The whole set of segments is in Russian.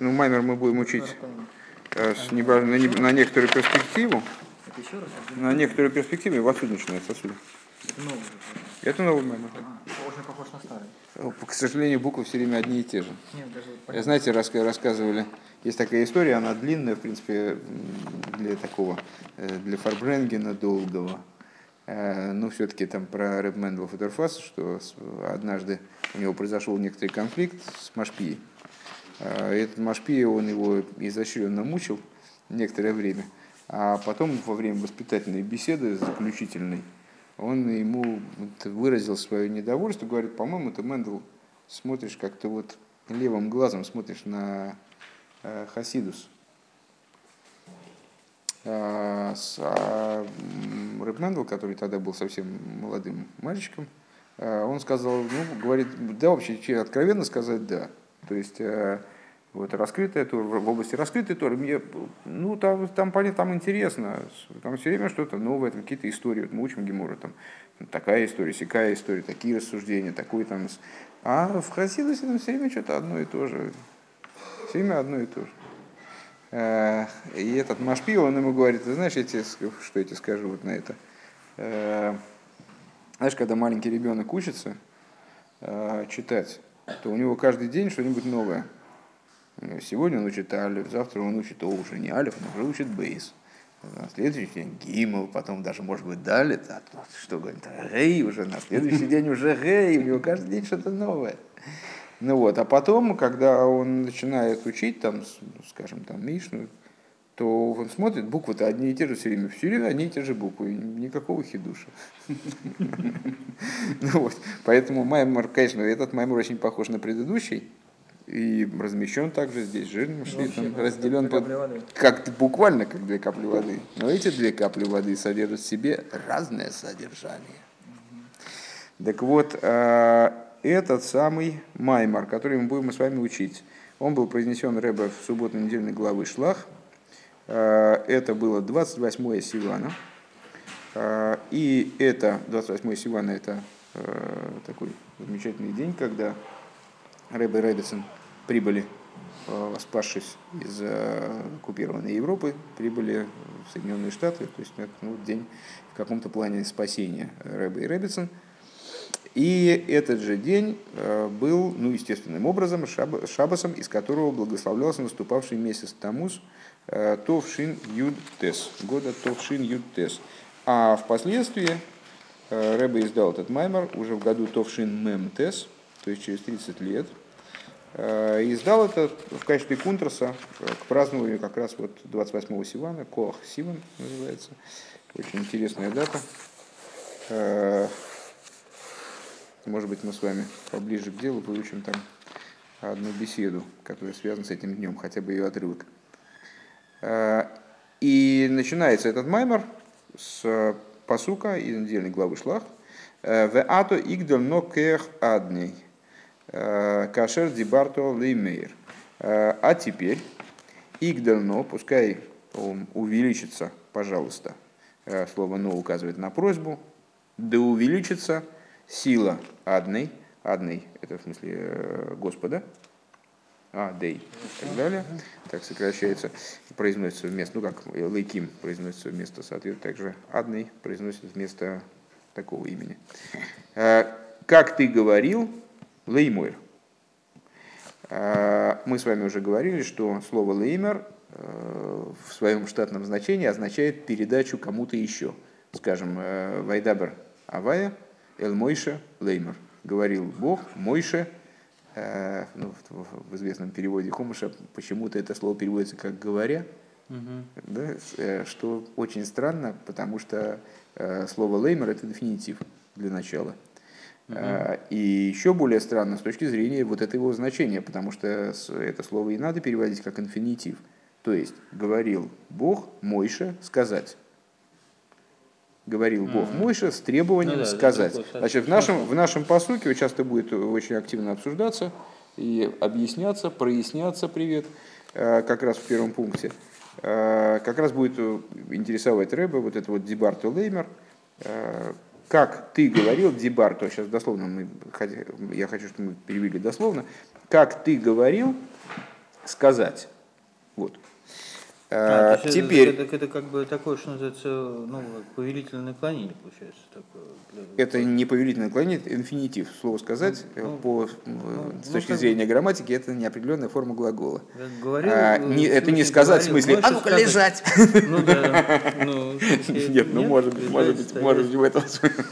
Ну, Маймер мы будем учить э, с небо- на, на некоторую перспективу. На некоторую перспективу и отсюда начинается отсюда. Это новый. Ага. Очень похож на старый. К сожалению, буквы все время одни и те же. Нет, даже вот Я, знаете, рассказывали, есть такая история, она длинная, в принципе, для такого, э, для Фарбренгена долгого. Э, Ну, все-таки там про Рэб Мендел Футерфас, что однажды у него произошел некоторый конфликт с Машпией. Э, Этот Машпия, он его изощренно мучил некоторое время. А потом, во время воспитательной беседы заключительной, он ему выразил свое недовольство, говорит, по-моему, ты, Мендел, смотришь как-то вот левым глазом смотришь на э, Хасидус. А, а, м, Рэб Мендел, который тогда был совсем молодым мальчиком, э, он сказал, ну, говорит, да, вообще, откровенно сказать, да. То есть, э, вот раскрытая Тора, в области раскрытой Торы, мне, ну, там, там, понятно, там интересно, там все время что-то новое, там какие-то истории, вот мы учим Гемору, там, такая история, сякая история, такие рассуждения, такой там, а в Хасидусе там все время что-то одно и то же, все время одно и то же. Э, И этот Машпи, он ему говорит, ты знаешь, я тебе, что я тебе скажу вот на это. Э, Знаешь, когда маленький ребенок учится читать, то у него каждый день что-нибудь новое. Э, Сегодня он учит Алиф, завтра он учит, о, уже не Алиф, он уже учит Бейс. На следующий день Гимл, потом даже, может быть, Далит, а тут, что говорит, Гей уже, на следующий день уже Гей, у него каждый день что-то новое. Ну вот, а потом, когда он начинает учить, там, скажем, там, Мишну, то он смотрит, буквы-то одни и те же все время, все время одни и те же буквы, никакого хидуша. Ну вот, поэтому Маймор, конечно, этот Маймор очень похож на предыдущий, и размещен также здесь жирным шрифтом, разделен под, как буквально как две капли воды. Но эти две капли воды содержат в себе разное содержание. Так вот, э, этот самый Маймар, который мы будем с вами учить, он был произнесен Рэбе в субботу недельной главы Шлах. Э, Это было 28 Сивана. Э, И это, 28 Сивана, это э, такой замечательный день, когда Рэбе и Рэббитсон прибыли, спасшись из оккупированной Европы, прибыли в Соединенные Штаты. То есть это ну, день в каком-то плане спасения Рэбе и Рэббитсон. И этот же день был, ну, естественным образом, шаб- шабасом, из которого благословлялся наступавший месяц Тамус Товшин Юд Тес, года Товшин Юд Тес. А впоследствии э, Рэбе издал этот маймер уже в году Товшин Мем Тес, то есть через 30 лет. Э, Издал это в качестве контраса э, к празднованию как раз вот 28 Сивана, Коах Сиван называется. Очень интересная дата. Э, может быть, мы с вами поближе к делу получим там одну беседу, которая связана с этим днем, хотя бы ее отрывок. Э, И начинается этот маймер с посука из недельной главы Шлах. Э, В ато игдал но кех адней. э, Кашер дибарто леймейр. Э, А теперь игдал но, пускай он увеличится, пожалуйста. Э, Слово но указывает на просьбу. Да увеличится сила адной, адной, это в смысле э, Господа, а, дей, и так далее, так сокращается, произносится вместо, ну как лейким произносится вместо, соответственно, также адный произносится вместо такого имени. Э, Как ты говорил, леймойр. Э, Мы с вами уже говорили, что слово леймер э, в своем штатном значении означает передачу кому-то еще. Скажем, Вайдабер Авая, Эл Мойше Леймер. Говорил Бог, Мойше, ну, в- в известном переводе Хумыша почему-то это слово переводится как «говоря», да, с- э, что очень странно, потому что э, слово леймер это дефинитив для начала. Э, И еще более странно с точки зрения вот этого значения, потому что это слово и надо переводить как инфинитив. То есть говорил Бог Мойше сказать. Говорил Бог Мойше с требованием Ну да, сказать. такое, Значит, в нашем, в нашем посуке часто будет очень активно обсуждаться и объясняться, проясняться, привет, э, как раз в первом пункте. Э, Как раз будет э, интересовать Рэба вот это вот Дибарто Леймер, как ты говорил, Дибарто, сейчас дословно мы, я хочу, чтобы мы перевели дословно, как ты говорил, сказать. Вот. А, А, то есть это- Теперь, Это, это, как бы такое, что называется, ну, как повелительное наклонение, получается. Такое, это не повелительное наклонение, это инфинитив. Слово сказать, э, Ну, по, э, ну, с ну, точки как зрения грамматики, это неопределенная форма глагола. Как говорил, А, э, не- это не сказать в говорил, смысле, а ну-ка лежать. Ну да. Ну, Нет, ну может быть, может быть, может быть в этом смысле.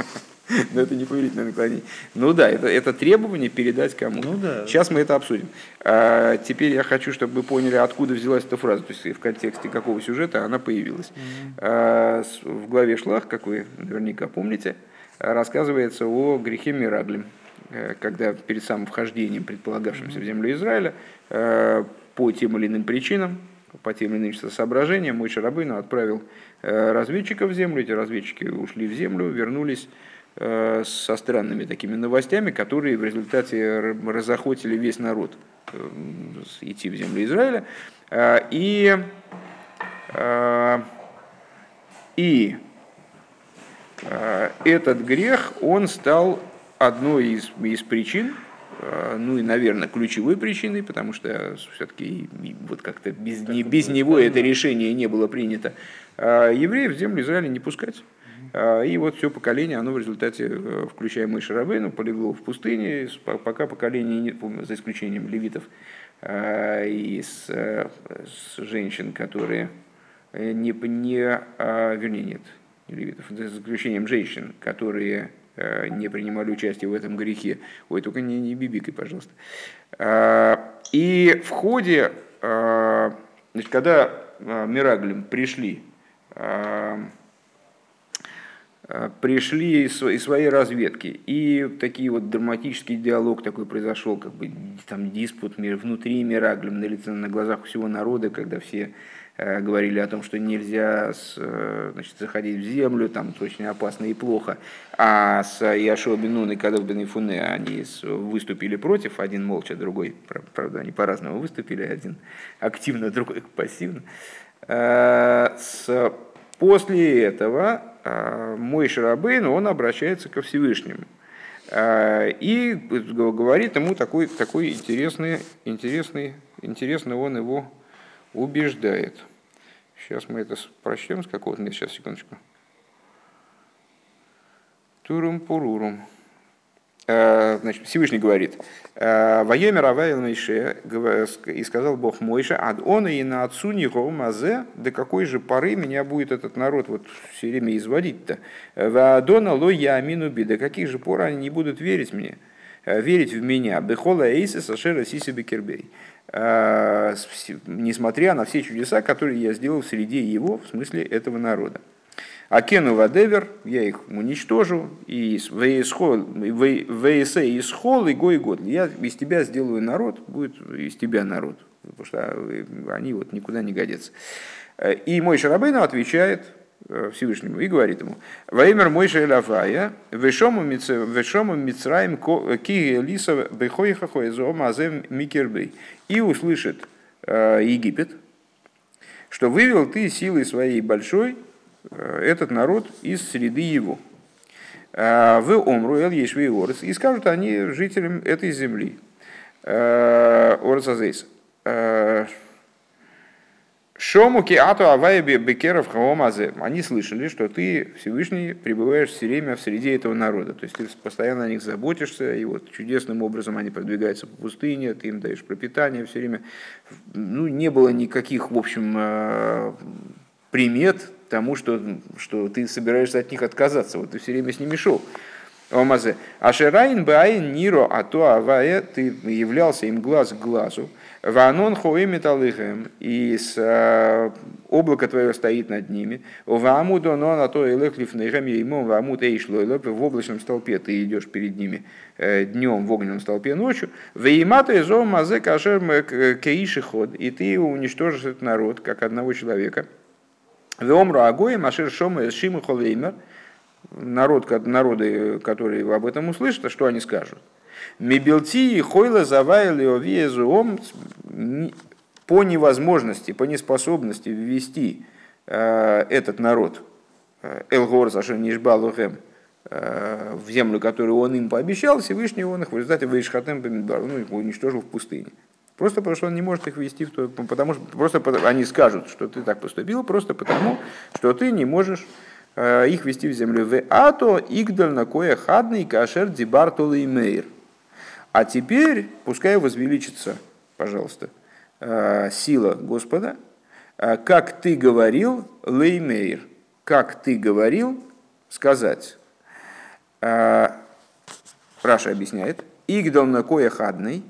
Но это не повелительное наклонение. Ну да, это, это требование передать кому-то. Ну да. Сейчас мы это обсудим. А, теперь я хочу, чтобы вы поняли, откуда взялась эта фраза, то есть в контексте какого сюжета она появилась. А, с- в главе Шлах, как вы наверняка помните, рассказывается о грехе Мираглем, э, когда перед самым вхождением, предполагавшимся в землю Израиля, э, по тем или иным причинам, по тем или иным соображениям, мой Шарабыну отправил э, разведчиков в землю, эти разведчики ушли в землю, вернулись со странными такими новостями, которые в результате разохотили весь народ э, идти в землю Израиля. Э, И, э, и э, этот грех, он стал одной из, из причин, э, ну и, наверное, ключевой причиной, потому что все-таки вот как-то без, не- без него это решение не было принято, э, евреев в землю Израиля не пускать. А, И вот все поколение, оно в результате, э, включая Мойши Рабейну, полегло в пустыне, пока поколение, за исключением левитов а, и с, э, с женщин, которые э, не, не а, вернее, нет, не левитов, за исключением женщин, которые не принимали участие в этом грехе. Ой, только не, не бибикой, пожалуйста. И в ходе, значит, когда Мираглим пришли пришли из сво- из своей разведки. И такие вот драматический диалог такой произошел, как бы там диспут внутри Мираглем, на на глазах всего народа, когда все э, говорили о том, что нельзя э, значит, заходить в землю, там это очень опасно и плохо. А с Яшуа Бенун и Кадов Бен они выступили против, один молча, другой, пра- правда, они по-разному выступили, один активно, другой пассивно. Э, После этого э, мой Шарабейн, он обращается ко Всевышнему. Э, И говорит ему такой, такой интересный, интересный, интересно он его убеждает. Сейчас мы это прочтем с какого-то, нет, сейчас, секундочку. Турум-пурурум. Э, Значит, Всевышний говорит, «Э, «Воемер Авайл Мейше, и сказал Бог Мойше, ад он и на отцу него мазе, до какой же поры меня будет этот народ вот все время изводить-то? Ваадона ло я амину би, до каких же пор они не будут верить мне, э, верить в меня? Бехола эйсе сашера сиси бекербей». Несмотря на все чудеса, которые я сделал среди его, в смысле этого народа. Акену вадевер, я их уничтожу, и вейсе из хол и гой год. Я из тебя сделаю народ, будет из тебя народ, потому что э, они вот никуда не годятся. Э, И мой Шарабейна отвечает э, Всевышнему и говорит ему, «Ваимер мой Шелафая, вешому Миц- вешому Мицраим ко- ки лиса бехойха хоезом азем микербей». И услышит Египет, что вывел ты силой своей большой этот народ из среды его. А, В Омру, Эл Ешви Орес, и скажут они жителям этой земли. Орес Азейс. Шомуки ату авайби бекеров хаомазе. Они слышали, что ты, Всевышний, пребываешь все время в среде этого народа. То есть ты постоянно о них заботишься, и вот чудесным образом они продвигаются по пустыне, ты им даешь пропитание все время. Ну, не было никаких, в общем, э, примет тому, что, что ты собираешься от них отказаться. Вот ты все время с ними шел. Омазе. Ашерайн баин ниро, а то авае, ты являлся им глаз к глазу. Ванон хоэ металлихем, и с э, облако твое стоит над ними. Ваму доно на то элехлиф нейхем еймом ваму тейшло в облачном столпе ты идешь перед ними э, днем в огненном столпе ночью. Веймата из мазе кашер кейши ход, и ты уничтожишь этот народ, как одного человека. Веомру агоем ашер шома шиму холеймер, народ, народы, которые об этом услышат, а что они скажут? Мебелти и хойла завайли овиезуом по невозможности, по неспособности ввести э, этот народ, э, Элгор Сашенишбалухем, в землю, которую он им пообещал, Всевышний он их в результате Вейшхатем Бамидбар, ну, уничтожил в пустыне. Просто потому, что он не может их ввести в то, потому что просто они скажут, что ты так поступил, просто потому, что ты не можешь э, их ввести в землю. В ато игдаль на кое хадный кашер дибар и мейр. А теперь пускай возвеличится, пожалуйста, э, сила Господа, э, как ты говорил, леймейр, как ты говорил, сказать. Раша объясняет, игдал на кое хадный,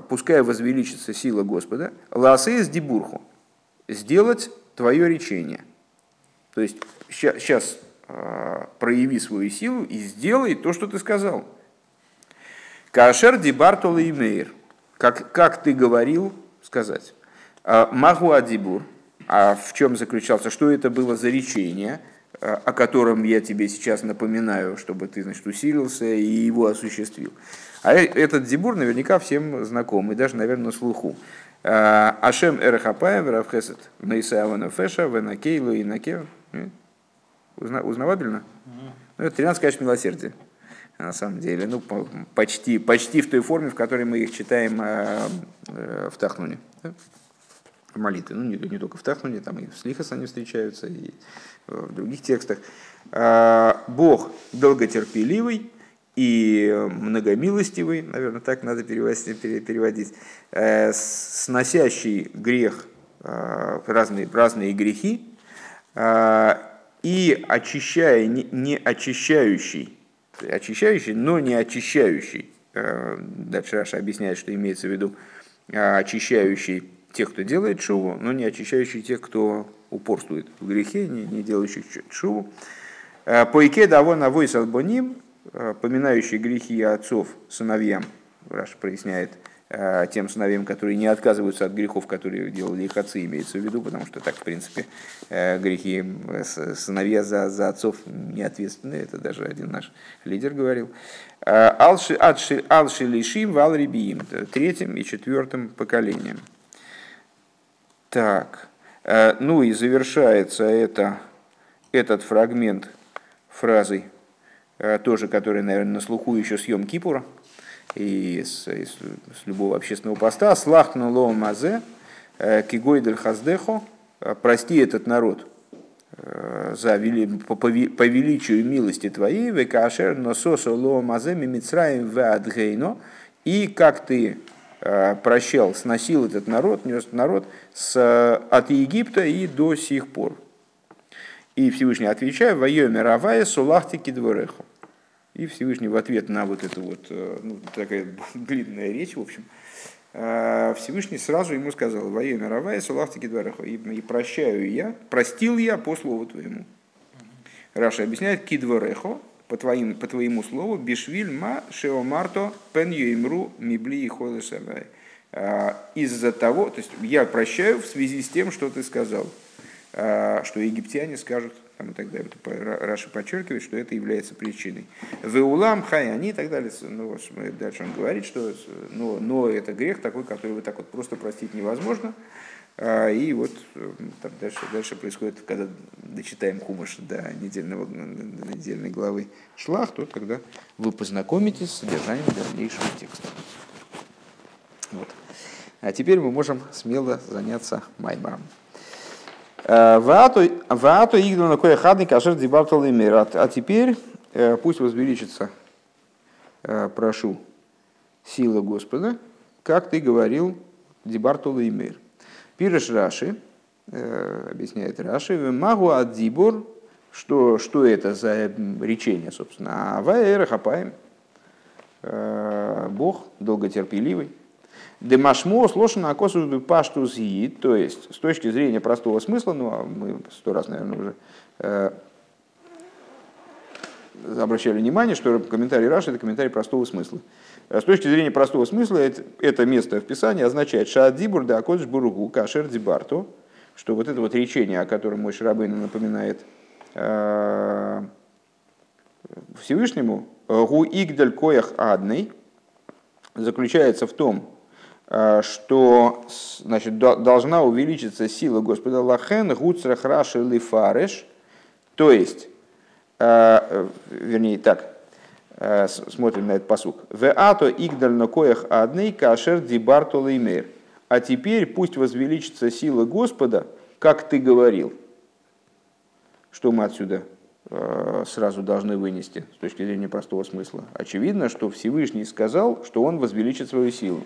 пускай возвеличится сила Господа, ласеес дибурху, сделать твое речение. То есть сейчас э, прояви свою силу и сделай то, что ты сказал. Кашер дибартола и мейр, как, как ты говорил сказать. «А Магу адибур, а в чем заключался, что это было за речение, о котором я тебе сейчас напоминаю, чтобы ты значит, усилился и его осуществил. А э, этот дебур наверняка всем знаком, и даже, наверное, на слуху. А, Ашем Эрхапаем, Равхесет, Нейсавана Феша, Венакейлу и Наке. Узна, узнавабельно? Ну, это 13, конечно, милосердие на самом деле. Ну, почти, почти в той форме, в которой мы их читаем э, э, в Тахнуне. Молитве. Ну, не, не только в Тахнуне, там и в Слихас они встречаются, и в других текстах. А, Бог долготерпеливый, и многомилостивый, наверное, так надо переводить, переводить, э, сносящий грех, э, разные, разные грехи, э, и очищая, не очищающий, очищающий, но не очищающий. Дальше Раша объясняет, что имеется в виду очищающий тех, кто делает шуву, но не очищающий тех, кто упорствует в грехе, не, не делающий шуву. По ике даво на войс албоним, Э, поминающий грехи отцов сыновьям, Раша проясняет, э, тем сыновьям, которые не отказываются от грехов, которые делали их отцы, имеется в виду, потому что так, в принципе, э, грехи сыновья за, за отцов не ответственны, это даже один наш лидер говорил. Алши лишим вал рибиим, третьим и четвертым поколением. Так, ну и завершается это, этот фрагмент фразой Э, тоже, который, наверное, на слуху еще с Йом Кипура и с, и с, с любого общественного поста. «Слахтну ло мазе, э, кигойдель хаздехо, э, прости этот народ за вели, по, по, по величию милости твоей, векашер нососо ло мазе мимицраем веадгейно, и как ты прощал, сносил этот народ, нес народ с, от Египта и до сих пор. И Всевышний отвечает, «Вайомер Авая сулахти кидвореху». И Всевышний в ответ на вот эту вот, э, ну, такая длинная речь, в общем, э, Всевышний сразу ему сказал, «Вае мировая сулахти кидвараху, и прощаю я, простил я по слову твоему». Раша объясняет, кидварехо, по, твоим, по твоему слову, бишвиль ма шеомарто пен юимру мибли и. Э, из-за того, то есть я прощаю в связи с тем, что ты сказал, что египтяне скажут, там и так далее. Раша подчеркивает, что это является причиной. Веулам, они и так далее. Ну, дальше он говорит, что но, но это грех такой, который вот так вот просто простить невозможно. А, и вот э, там дальше, дальше происходит, когда дочитаем хумаш до, недельного, до недельной главы шлах, то тогда вы познакомитесь с содержанием дальнейшего текста. Вот. А теперь мы можем смело заняться Маймаром. Ваату игду на кое хадный кашер дебартал мир. А теперь э, пусть возвеличится, э, прошу, сила Господа, как ты говорил, дебартал мир. Пирыш Раши, э, объясняет Раши, магу дибор, что, что это за речение, собственно. А ваэра хапаем, Бог долготерпеливый, Демашмо сложено акосу пашту зиит, то есть с точки зрения простого смысла, ну а мы сто раз, наверное, уже э, обращали внимание, что комментарий Раши это комментарий простого смысла. Э, с точки зрения простого смысла это, место в Писании означает «Шаадибур да акодж буругу кашер дибарту», что вот это вот речение, о котором мой Шарабейн напоминает э, Всевышнему, «Гу игдаль коях адный», заключается в том, Э, что значит, должна увеличиться сила Господа Лахен Гуцрах Раши Лифареш, то есть, э, э, вернее так, Э, смотрим на этот посук. В ато игдаль на коях адный кашер дибарту леймер. А теперь пусть возвеличится сила Господа, как ты говорил. Что мы отсюда э, сразу должны вынести с точки зрения простого смысла? Очевидно, что Всевышний сказал, что он возвеличит свою силу.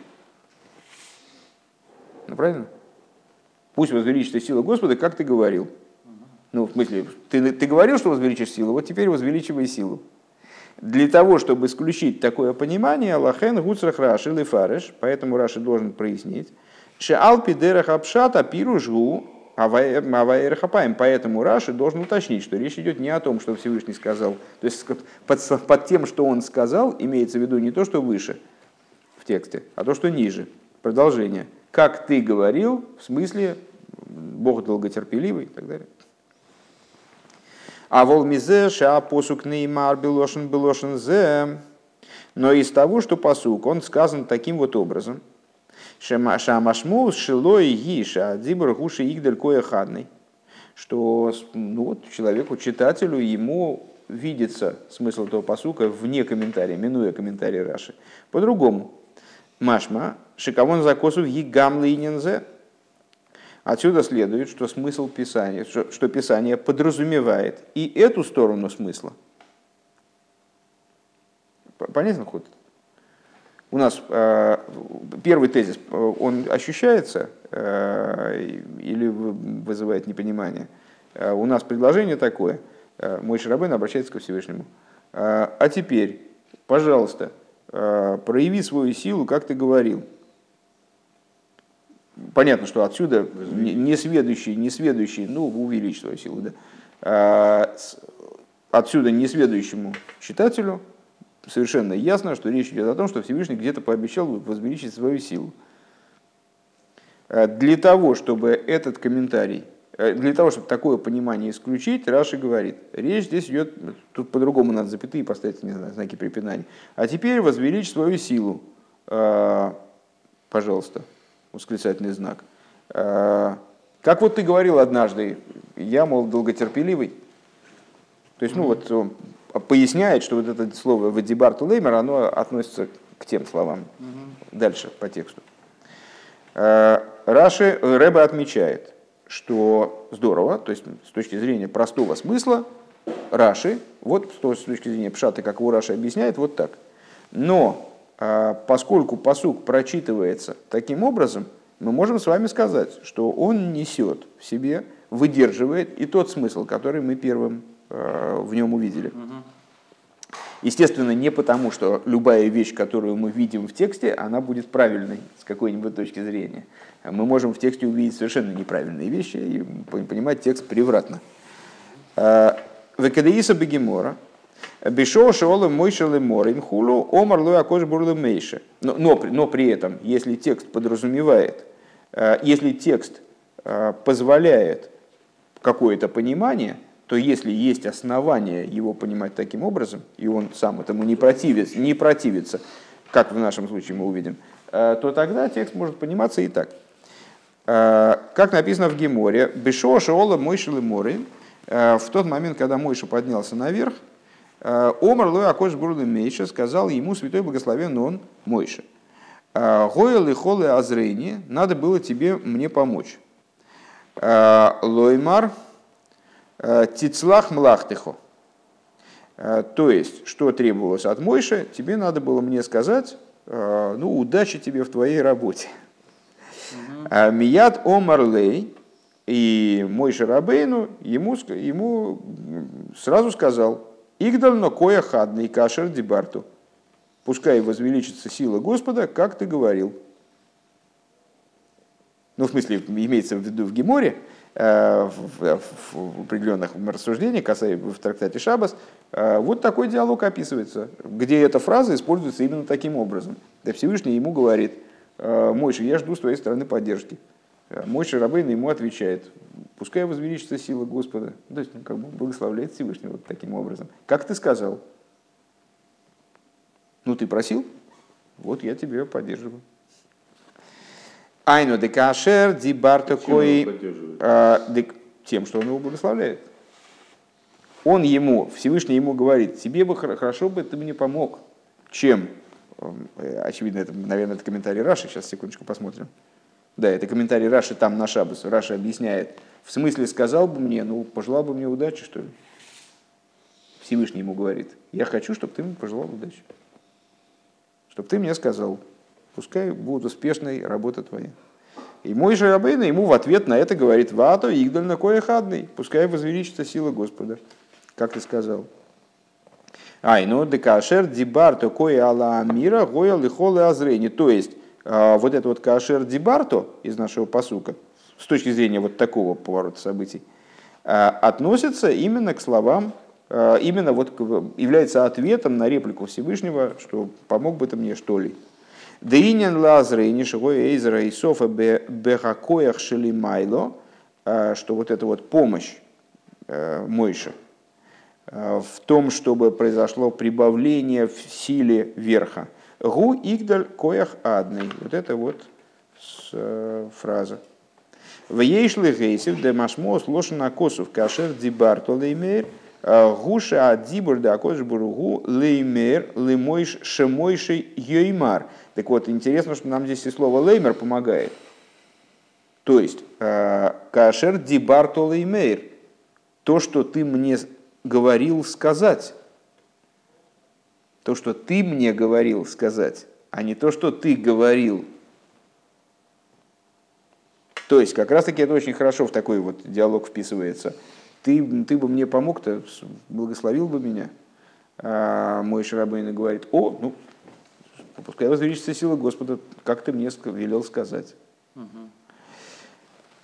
Ну, правильно? Пусть возвеличится сила Господа, как ты говорил. Ну, в смысле, ты, ты говорил, что возвеличишь силу, вот теперь возвеличивай силу. Для того, чтобы исключить такое понимание, Лахен Гуцрах Раши или Фареш, поэтому Раши должен прояснить, Шеалпи Дерах Апшата Пиружгу Аваэрхапаем. Поэтому Раши должен уточнить, что речь идет не о том, что Всевышний сказал. То есть под, под тем, что он сказал, имеется в виду не то, что выше в тексте, а то, что ниже. Продолжение. Как ты говорил, в смысле Бог долготерпеливый и так далее. А волмизе ша посук неймар белошен белошен зе. Но из того, что посук, он сказан таким вот образом. Шамашмул шилой гиша дибр гуши игдель кое хадный. Что ну вот, человеку, читателю, ему видится смысл этого посука вне комментария, минуя комментарий Раши. По-другому. Машма, шикавон закосу в гигам лейнензе, Отсюда следует, что смысл Писания, что, что Писание подразумевает и эту сторону смысла. Понятен ход? У нас э, первый тезис, он ощущается э, или вызывает непонимание. Э, у нас предложение такое. Э, мой Шарабен обращается ко Всевышнему. Э, а теперь, пожалуйста, э, прояви свою силу, как ты говорил понятно, что отсюда несведущий, несведущий, ну, увеличить свою силу, да, а, отсюда несведущему читателю совершенно ясно, что речь идет о том, что Всевышний где-то пообещал возвеличить свою силу. А, для того, чтобы этот комментарий, а, для того, чтобы такое понимание исключить, Раши говорит, речь здесь идет, тут по-другому надо запятые поставить, не знаю, знаки препинания. А теперь возвеличь свою силу, пожалуйста восклицательный знак. А, как вот ты говорил однажды, я, мол, долготерпеливый. То есть, ну вот он поясняет, что вот это слово «вадибарту леймер», оно относится к тем словам. Дальше по тексту. А, Раши Рэба отмечает, что здорово, то есть с точки зрения простого смысла, Раши, вот с точки зрения Пшаты, как его Раши объясняет, вот так. Но а поскольку посук прочитывается таким образом, мы можем с вами сказать, что он несет в себе, выдерживает и тот смысл, который мы первым а, в нем увидели. Естественно, не потому, что любая вещь, которую мы видим в тексте, она будет правильной с какой-нибудь точки зрения. Мы можем в тексте увидеть совершенно неправильные вещи и понимать текст превратно. А, Векадеиса Бегемора, Бешо шоолы мойшелы морим хулу омар луя кож бурлы мейши. Но, но, но при этом, если текст подразумевает, э, если текст э, позволяет какое-то понимание, то если есть основания его понимать таким образом, и он сам этому не противится, не противится как в нашем случае мы увидим, э, то тогда текст может пониматься и так. Как написано в Геморе, Бешо шоола мойшелы морим, в тот момент, когда Мойша поднялся наверх, Омар Лой Акош Бурлы Мейша сказал ему святой благословен он Мойша. «Э, Гойл и холы азрейни, надо было тебе мне помочь. «Э, Лоймар Тицлах Млахтехо. То есть, что требовалось от Мойши, тебе надо было мне сказать, ну, удачи тебе в твоей работе. Мият Омар Лей, и Мойша Рабейну ему, ему сразу сказал, Игдаль коя хадный кашер дебарту. Пускай возвеличится сила Господа, как ты говорил. Ну, в смысле, имеется в виду в Геморе, э, в, в определенных рассуждениях, касаемо в трактате Шабас, э, вот такой диалог описывается, где эта фраза используется именно таким образом. Да Всевышний ему говорит, «Э, Мойша, я жду с твоей стороны поддержки. Мойша Рабейн ему отвечает, пускай возвеличится сила Господа. То есть, как бы благословляет Всевышнего вот таким образом. Как ты сказал? Ну, ты просил? Вот я тебя поддерживаю. Айно де кашер ди кои... А, тем, что он его благословляет. он ему, Всевышний ему говорит, тебе бы хорошо бы ты мне помог. Чем? Э, очевидно, это, наверное, это комментарий Раши, сейчас секундочку посмотрим. Да, это комментарий Раши там на Шабас. Раши объясняет, в смысле сказал бы мне, ну, пожелал бы мне удачи, что ли? Всевышний ему говорит, я хочу, чтобы ты мне пожелал удачи. Чтобы ты мне сказал, пускай будет успешной работа твоя. И мой же Рабейна ему в ответ на это говорит, вато игдаль на кое хадный, пускай возвеличится сила Господа, как ты сказал. Ай, ну декашер дибарто кое ала мира гоя лихолы азрени. То есть, вот это вот кашер дибарто из нашего посука, с точки зрения вот такого поворота событий, а, относится именно к словам, а, именно вот является ответом на реплику Всевышнего, что помог бы ты мне что ли. Деинен лазры нишигой эйзера и софа бехакоях шелимайло, что вот эта вот помощь Мойша в том, чтобы произошло прибавление в силе верха. Гу игдаль коях адный. Вот это вот фраза. В ейшли гейсев де машмос лошана косов кашер дибарто леймер гуша адибур да бургу леймер леймойш шемойший йоймар. Так вот, интересно, что нам здесь и слово леймер помогает. То есть, кашер дибарто леймер. То, что ты мне говорил сказать. То, что ты мне говорил сказать, а не то, что ты говорил то есть, как раз таки это очень хорошо в такой вот диалог вписывается. Ты, ты бы мне помог-то, благословил бы меня. А мой Шарабейна говорит, о, ну, пускай возвеличится сила Господа, как ты мне велел сказать.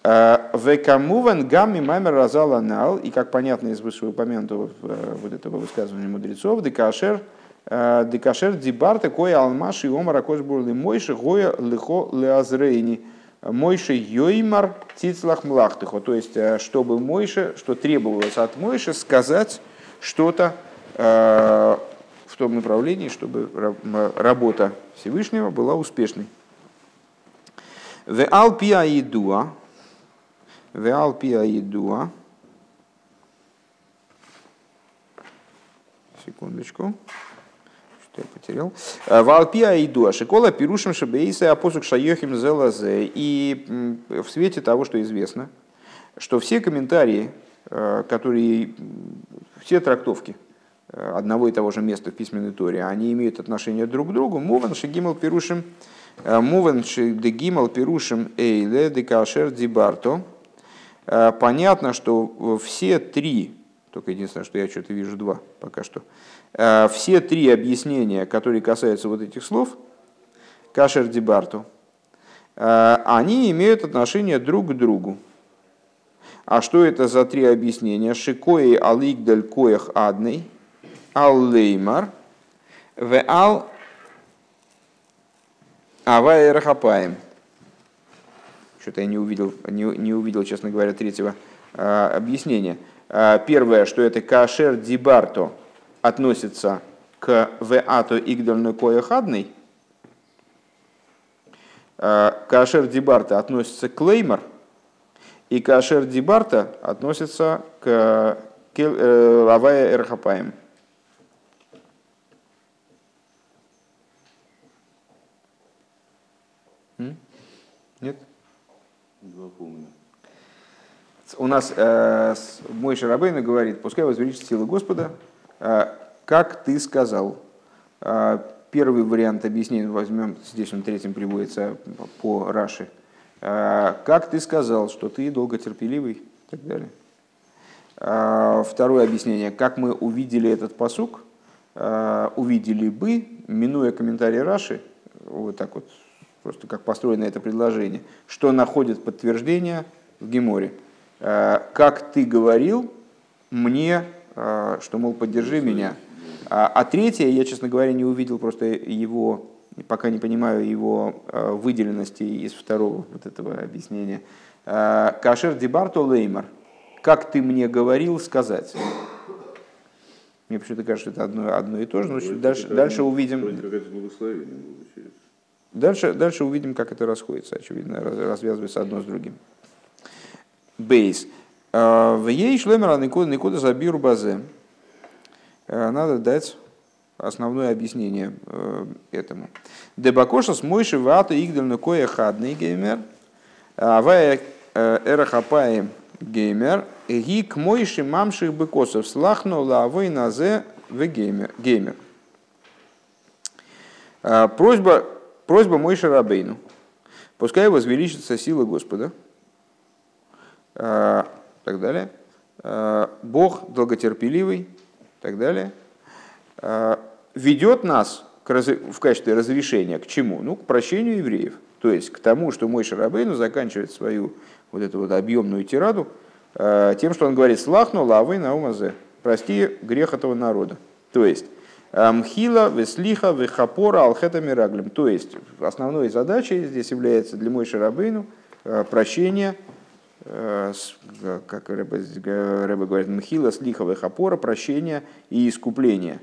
А, Векамуван гамми маймер разал анал, и как понятно из вышеупомянутого э, вот этого высказывания мудрецов, декашер, декашер дибарта кой алмаши омара кошбурли мойши гоя лихо леазрейни. Мойше Йоймар Тицлах Млахтыхо, то есть, э, чтобы Мойше, что требовалось от Мойше сказать что-то э, в том направлении, чтобы работа Всевышнего была успешной. В Алпия Идуа, в Алпия Идуа, секундочку, что я потерял. Э, Валпия иду, а шикола пирушим шабейса апосук шайохим зелазе. И в свете того, что известно, что все комментарии, э, которые, все трактовки э, одного и того же места в письменной торе, они имеют отношение друг к другу. Муван шигимал пирушим, муван шигимал пирушим эйле декашер дибарто. Понятно, что все три, только единственное, что я что-то вижу два пока что, Э, все три объяснения, которые касаются вот этих слов, кашер дебарту, э, они имеют отношение друг к другу. А что это за три объяснения? Шикои алигдаль коях адный, аллеймар, в ал авай рахапаем. Что-то я не увидел, не, не увидел, честно говоря, третьего э, объяснения. Первое, что это кашер дибарто, относится к веато игдальной коехадной, э, Кашер Дибарта относится к Леймар, и Кашер Дибарта относится к э, Эрхапаем. Нет? Два помню. У нас э, мой Шарабейна говорит, пускай возвеличит силы Господа, а, как ты сказал. А, первый вариант объяснения возьмем, здесь он третьим приводится по Раши. А, как ты сказал, что ты долготерпеливый и так далее. Второе объяснение. Как мы увидели этот посук, увидели бы, минуя комментарий Раши, вот так вот, просто как построено это предложение, что находит подтверждение в Геморе. Как ты говорил, мне а, что, мол, поддержи меня. А, а третье, я, честно говоря, не увидел просто его, пока не понимаю его а, выделенности из второго вот этого объяснения. Кашер дебарто леймар. Как ты мне говорил сказать? Мне почему-то кажется, что это одно, одно и то же, но дальше, дальше увидим. Дальше, дальше увидим, как это расходится, очевидно, развязывается одно с другим. Бейс. В ей шлемера никуда, забиру базе. Надо дать основное объяснение этому. Дебакоша с мойши вата игдальна кое хадный геймер. Авая эрахапаем геймер. Ги к мойши мамших быкосов слахну лавой назе в геймер. Просьба, просьба Мойши Рабейну. Пускай возвеличится сила Господа. Так далее. Бог долготерпеливый. Так далее. Ведет нас в качестве разрешения к чему? Ну, к прощению евреев. То есть к тому, что мой Шарабейну заканчивает свою вот эту вот объемную тираду тем, что он говорит «Слахну лавы на умазе» прости грех этого народа. То есть Мхила, Веслиха, Вехапора, Алхета Мираглем. То есть основной задачей здесь является для Мой Шарабейну э, прощение, э, как Рэбе, Рэбе говорит, Мхила, Слиха, Вехапора, прощение и искупление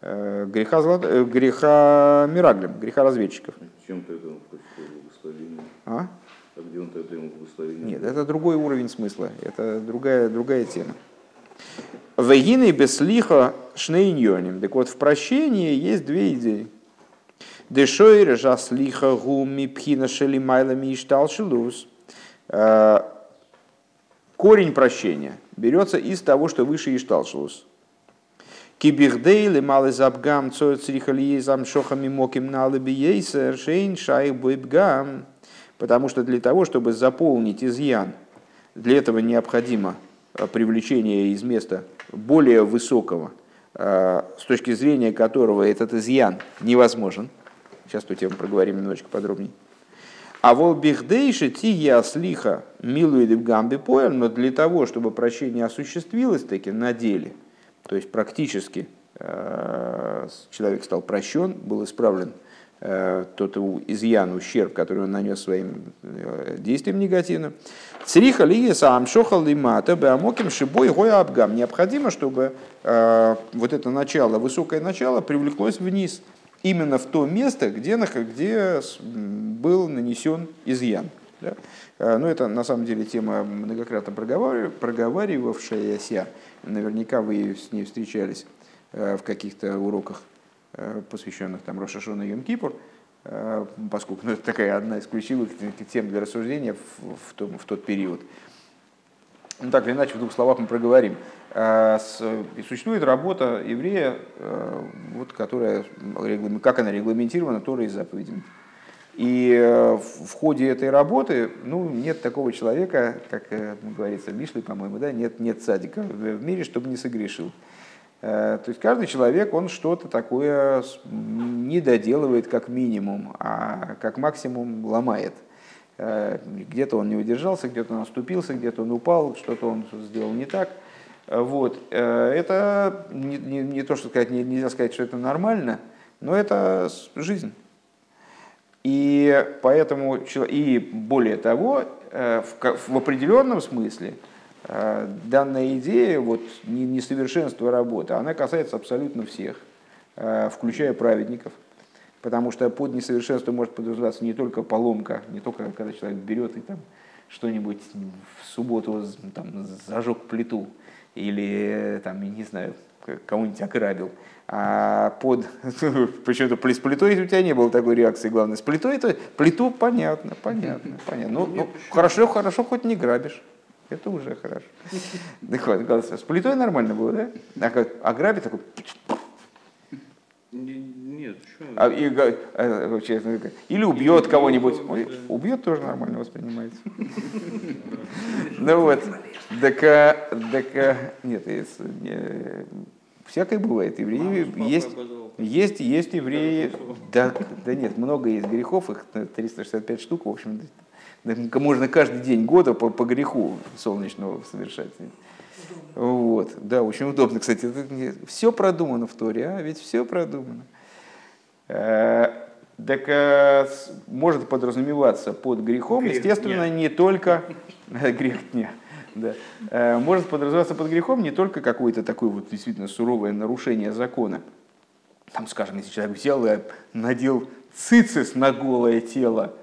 э, греха, греха Мираглем, греха разведчиков. Чем ты это благословение? А? А где он тогда ему благословение? Нет, это другой уровень смысла, это другая, другая тема. Вегины беслиха шнейньоним. Так вот, в прощении есть две идеи. Дешойре жаслиха гуми пхина шели майлами иштал шелус. Э, корень прощения берется из того, что выше иштал шелус. Кибихдейли малый забгам цоцрихалиезам шохами моким налабиейсер шейн шай бойбгам. Потому что для того, чтобы заполнить изъян, для этого необходимо привлечение из места более высокого, э, с точки зрения которого этот изъян невозможен. Сейчас эту тему проговорим немножечко подробнее. А вол бихдейши ти я слиха милует в гамбе поэр, но для того, чтобы прощение осуществилось таки на деле, то есть практически э, человек стал прощен, был исправлен Э, тот изъян, ущерб, который он нанес своим э, действием негативным. Цриха ли сам шохал ли мата беамоким шибой гоя абгам. Необходимо, чтобы вот это начало, высокое начало привлеклось вниз, именно в то место, где, где был нанесен изъян. Да? Но это на самом деле тема многократно проговаривавшаяся. Наверняка вы с ней встречались в каких-то уроках Э, посвященных там Рошашону и Йом-Кипур, э, поскольку ну, это такая одна из ключевых тем для рассуждения в, в, том, в тот период. Ну, так или иначе, в двух словах мы проговорим. Э, существует работа еврея, вот, которая, как она регламентирована Торой и заповедями. И в ходе этой работы ну, нет такого человека, как говорится в Мишле, по-моему, да, нет, нет садика в мире, чтобы не согрешил. Э, то есть каждый человек, он что-то такое не доделывает как минимум, а как максимум ломает. Э, где-то он не удержался, где-то он оступился, где-то он упал, что-то он сделал не так. Э, вот. Это не, не, не то, что сказать, нельзя сказать, что это нормально, но это жизнь. И поэтому, и более того, в, в определенном смысле, Э, данная идея вот, несовершенства работы, она касается абсолютно всех, э, включая праведников. Потому что под несовершенством может подразумеваться не только поломка, не только когда человек берет и там что-нибудь в субботу там, зажег плиту или там, не знаю, кого-нибудь ограбил. А под... Почему-то с плитой у тебя не было такой реакции, главное. С плитой это... Плиту понятно, понятно, понятно. Ну, ну хорошо, хорошо, хоть не грабишь. Это уже хорошо. Так вот, с плитой нормально было, да? А, как, такой... Нет? А, и, а, честно, или убьет кого-нибудь. Убьет тоже нормально воспринимается. Ну вот. Так, так нет, всякое бывает. Евреи есть, есть, есть евреи. Да, да нет, много есть грехов, их 365 штук, в общем, можно каждый день года по, по греху солнечного совершать. Вот. Да, очень удобно, кстати. Все продумано в Торе, а ведь все продумано. Э, так э, может подразумеваться под грехом, грех естественно, дня. не только грех дня. Да. Э, может подразумеваться под грехом не только какое-то такое вот действительно суровое нарушение закона. Там, скажем, если человек взял и надел цицис на голое тело,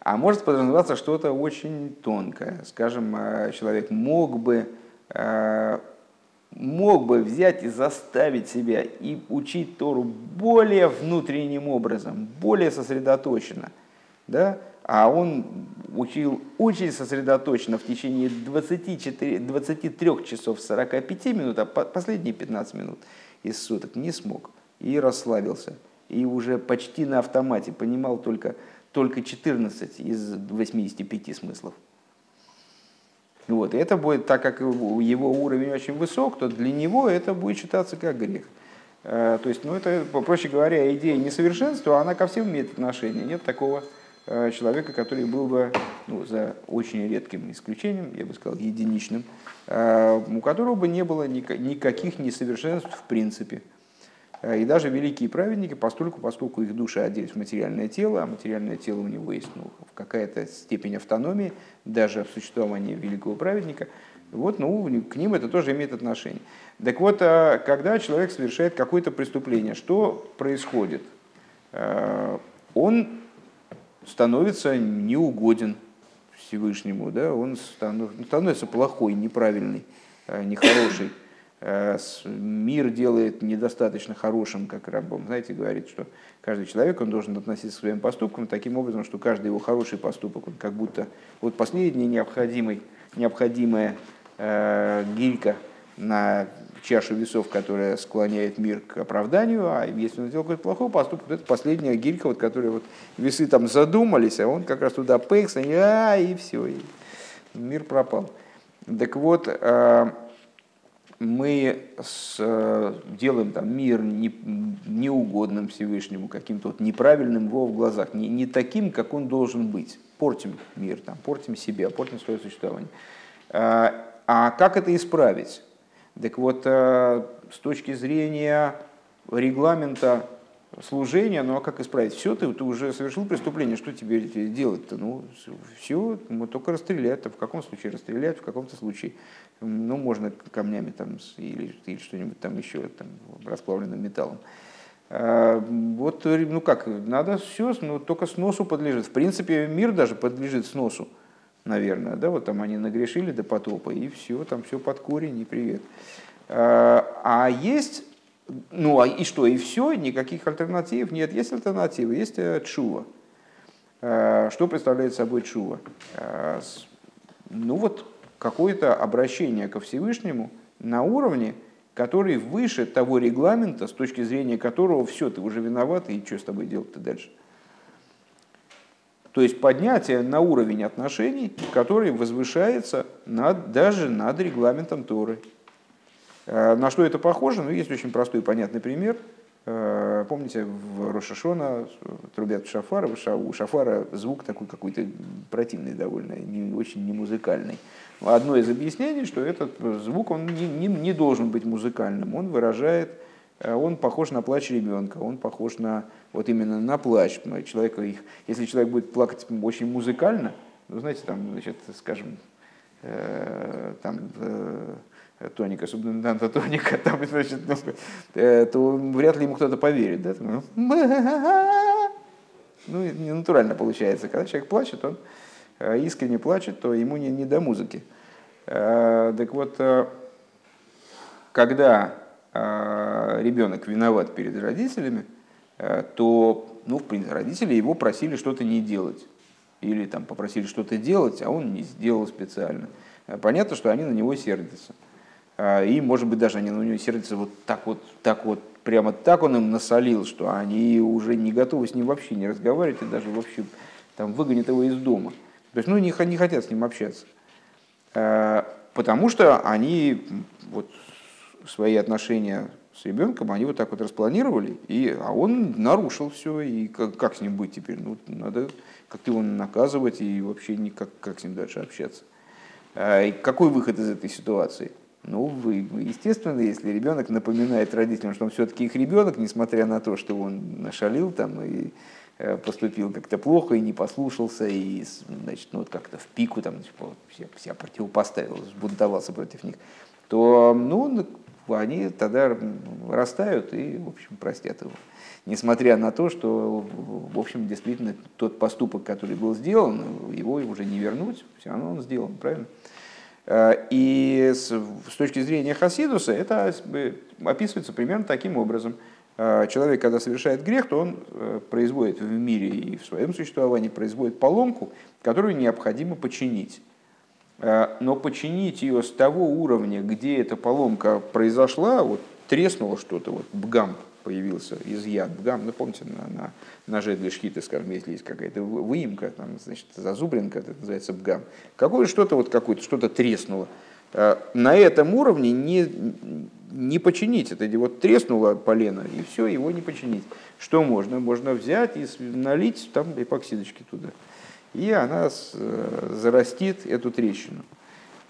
А может подразумеваться что-то очень тонкое. Скажем, человек мог бы, мог бы взять и заставить себя и учить Тору более внутренним образом, более сосредоточенно. Да? А он учил очень сосредоточенно в течение 24, 23 часов 45 минут, а последние 15 минут из суток не смог. И расслабился. И уже почти на автомате понимал только только 14 из 85 смыслов. Вот. И это будет, так как его уровень очень высок, то для него это будет считаться как грех. Э, то есть, ну это, проще говоря, идея несовершенства, она ко всем имеет отношение. Нет такого э, человека, который был бы, ну, за очень редким исключением, я бы сказал, единичным, э, у которого бы не было никаких несовершенств в принципе. Э, и даже великие праведники, поскольку, поскольку их души оделись в материальное тело, а материальное тело у него есть ну, какая-то степень автономии, даже в существовании великого праведника, вот, ну, к ним это тоже имеет отношение. Так вот, э, когда человек совершает какое-то преступление, что происходит? Э, он становится неугоден Всевышнему, да? он становится плохой, неправильный, нехороший. Э, мир делает недостаточно хорошим, как рабом. Знаете, говорит, что каждый человек он должен относиться к своим поступкам таким образом, что каждый его хороший поступок, он как будто вот последняя необходимый, необходимая э, гилька на чашу весов, которая склоняет мир к оправданию, а если он сделал какой-то плохой поступок, то это последняя гилька, вот, которая вот весы там задумались, а он как раз туда пекс, и, а, и все, и мир пропал. Так вот, э, мы с, э, делаем там, мир не, неугодным Всевышнему, каким-то вот неправильным его в глазах, не, не таким, как он должен быть. Портим мир, там, портим себя, портим свое существование. А, а как это исправить? Так вот, э, с точки зрения регламента служения, ну а как исправить? Все, ты, ты уже совершил преступление, что тебе делать-то? Ну, все, мы только расстрелять, в каком случае расстрелять, в каком-то случае, ну, можно камнями там или, или что-нибудь там еще, там, расплавленным металлом. А, вот, ну как, надо все, ну, только сносу подлежит. В принципе, мир даже подлежит сносу, наверное, да, вот там они нагрешили до потопа, и все, там все под корень, и привет. А, а есть ну а и что, и все, никаких альтернатив нет. Есть альтернативы, есть э, чува. Э, что представляет собой чува? Э, ну вот какое-то обращение ко Всевышнему на уровне, который выше того регламента, с точки зрения которого все, ты уже виноват, и что с тобой делать-то дальше? То есть поднятие на уровень отношений, который возвышается над, даже над регламентом Торы. Э, на что это похоже? Ну, есть очень простой и понятный пример. Э, помните, в Рошашона трубят шафар, у шафара звук такой какой-то противный довольно, не, очень не музыкальный. Одно из объяснений, что этот звук он не, не, должен быть музыкальным, он выражает, э, он похож на плач ребенка, он похож на вот именно на плач человека. Их, если человек будет плакать очень музыкально, ну знаете, там, значит, скажем, э, там тоника, субдоминанта тоника, там, значит, ну, э, то вряд ли ему кто-то поверит. Да? Ну, ну, не натурально получается. Когда человек плачет, он э, искренне плачет, то ему не, не до музыки. Э, так вот, когда ребенок виноват перед родителями, то ну, в принципе, родители его просили что-то не делать. Или там, попросили что-то делать, а он не сделал специально. Понятно, что они на него сердятся. А, и, может быть, даже они на него сердятся вот так вот, так вот, прямо так он им насолил, что они уже не готовы с ним вообще не разговаривать и даже вообще там выгонят его из дома. То есть, ну, не, не хотят с ним общаться. А, потому что они вот свои отношения с ребенком, они вот так вот распланировали, и, а он нарушил все, и как, как с ним быть теперь? Ну, надо как-то его наказывать и вообще никак, как с ним дальше общаться. А, какой выход из этой ситуации? Ну, вы, естественно, если ребенок напоминает родителям, что он все-таки их ребенок, несмотря на то, что он нашалил там и э, поступил как-то плохо и не послушался, и значит, ну, вот как-то в пику там, типа, себя, себя противопоставил, сбунтовался против них, то ну, они тогда растают и, в общем, простят его. Несмотря на то, что, в общем, действительно, тот поступок, который был сделан, его уже не вернуть, все равно он сделан, правильно? Э, и с, с точки зрения Хасидуса это описывается примерно таким образом. Э, человек, когда совершает грех, то он э, производит в мире и в своем существовании производит поломку, которую необходимо починить. Но починить ее с того уровня, где эта поломка произошла, вот треснуло что-то, вот бгам, появился изъян. Бгам, ну помните, на, на ноже для шхиты, скажем, если есть какая-то выемка, там, значит, зазубринка, это называется бгам. Какое что-то вот какое-то, что-то треснуло. А, на этом уровне не, не починить это. Вот треснуло полено, и все, его не починить. Что можно? Можно взять и налить там эпоксидочки туда. И она э, зарастит эту трещину.